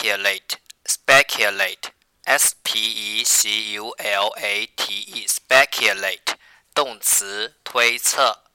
speculate, speculate, s p e c u l a t e, speculate，动词推测。